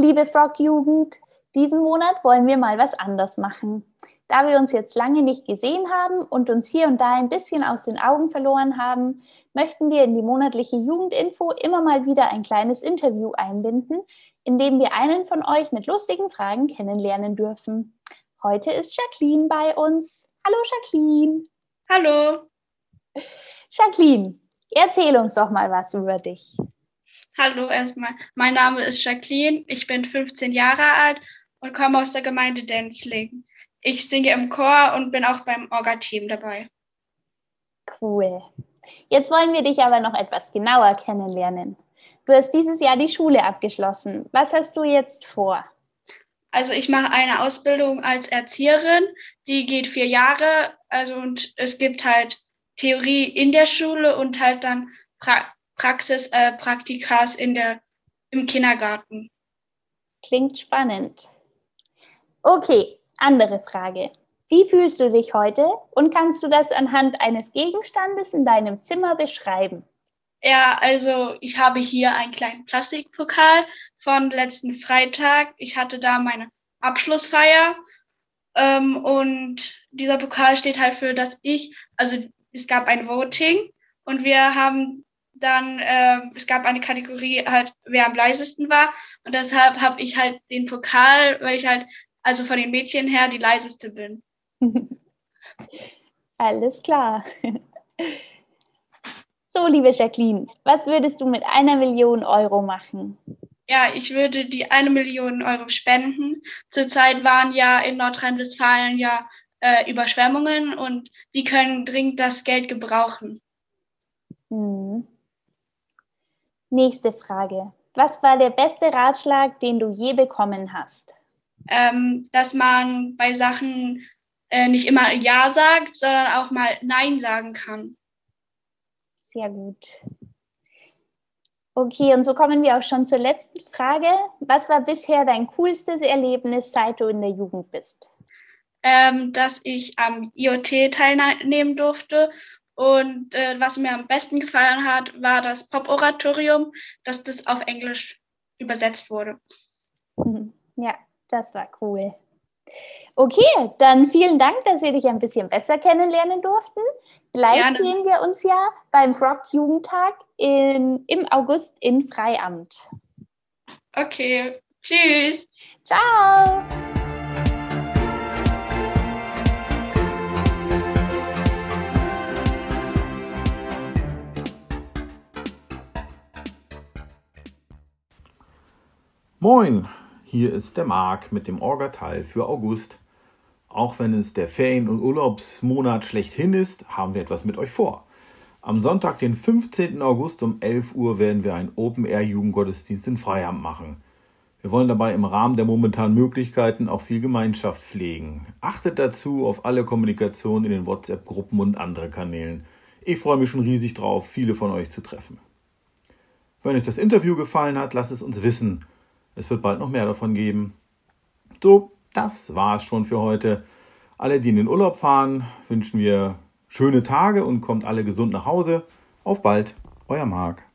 liebe Frog-Jugend, diesen Monat wollen wir mal was anders machen. Da wir uns jetzt lange nicht gesehen haben und uns hier und da ein bisschen aus den Augen verloren haben, möchten wir in die monatliche Jugendinfo immer mal wieder ein kleines Interview einbinden, in dem wir einen von euch mit lustigen Fragen kennenlernen dürfen. Heute ist Jacqueline bei uns. Hallo Jacqueline. Hallo. Jacqueline, erzähl uns doch mal was über dich. Hallo erstmal. Mein Name ist Jacqueline. Ich bin 15 Jahre alt und komme aus der Gemeinde Denzling. Ich singe im Chor und bin auch beim Orga-Team dabei. Cool. Jetzt wollen wir dich aber noch etwas genauer kennenlernen. Du hast dieses Jahr die Schule abgeschlossen. Was hast du jetzt vor? Also ich mache eine Ausbildung als Erzieherin, die geht vier Jahre. Also und es gibt halt Theorie in der Schule und halt dann pra Praxis, äh, Praktikas in der, im Kindergarten. Klingt spannend. Okay, andere Frage. Wie fühlst du dich heute und kannst du das anhand eines Gegenstandes in deinem Zimmer beschreiben? Ja, also ich habe hier einen kleinen Plastikpokal von letzten Freitag. Ich hatte da meine Abschlussfeier ähm, und dieser Pokal steht halt für, dass ich, also es gab ein Voting und wir haben dann, äh, es gab eine Kategorie halt, wer am leisesten war und deshalb habe ich halt den Pokal, weil ich halt also von den Mädchen her die leiseste bin. Alles klar. So, liebe Jacqueline, was würdest du mit einer Million Euro machen? Ja, ich würde die eine Million Euro spenden. Zurzeit waren ja in Nordrhein-Westfalen ja äh, Überschwemmungen und die können dringend das Geld gebrauchen. Hm. Nächste Frage. Was war der beste Ratschlag, den du je bekommen hast? ähm, dass man bei Sachen äh, nicht immer Ja sagt, sondern auch mal Nein sagen kann. Sehr gut. Okay, und so kommen wir auch schon zur letzten Frage. Was war bisher dein coolstes Erlebnis, seit du in der Jugend bist? Ähm, dass ich am IoT teilnehmen durfte. Und äh, was mir am besten gefallen hat, war das Pop-Oratorium, dass das auf Englisch übersetzt wurde. Ja, das war cool. Okay, dann vielen Dank, dass wir dich ein bisschen besser kennenlernen durften. Vielleicht Gerne. sehen wir uns ja beim Frog Jugendtag in, im August in Freiamt. Okay, tschüss. Ciao. Moin, hier ist der Marc mit dem Orga-Teil für August. Auch wenn es der Ferien- und Urlaubsmonat schlechthin ist, haben wir etwas mit euch vor. Am Sonntag, den 15. August um 11 Uhr werden wir einen Open-Air-Jugendgottesdienst in Freiham machen. Wir wollen dabei im Rahmen der momentanen Möglichkeiten auch viel Gemeinschaft pflegen. Achtet dazu auf alle Kommunikation in den WhatsApp-Gruppen und andere Kanälen. Ich freue mich schon riesig drauf, viele von euch zu treffen. Wenn euch das Interview gefallen hat, lasst es uns wissen. Es wird bald noch mehr davon geben. So, das war's schon für heute. Alle, die in den Urlaub fahren, wünschen wir schöne Tage und kommt alle gesund nach Hause. Auf bald, euer Marc.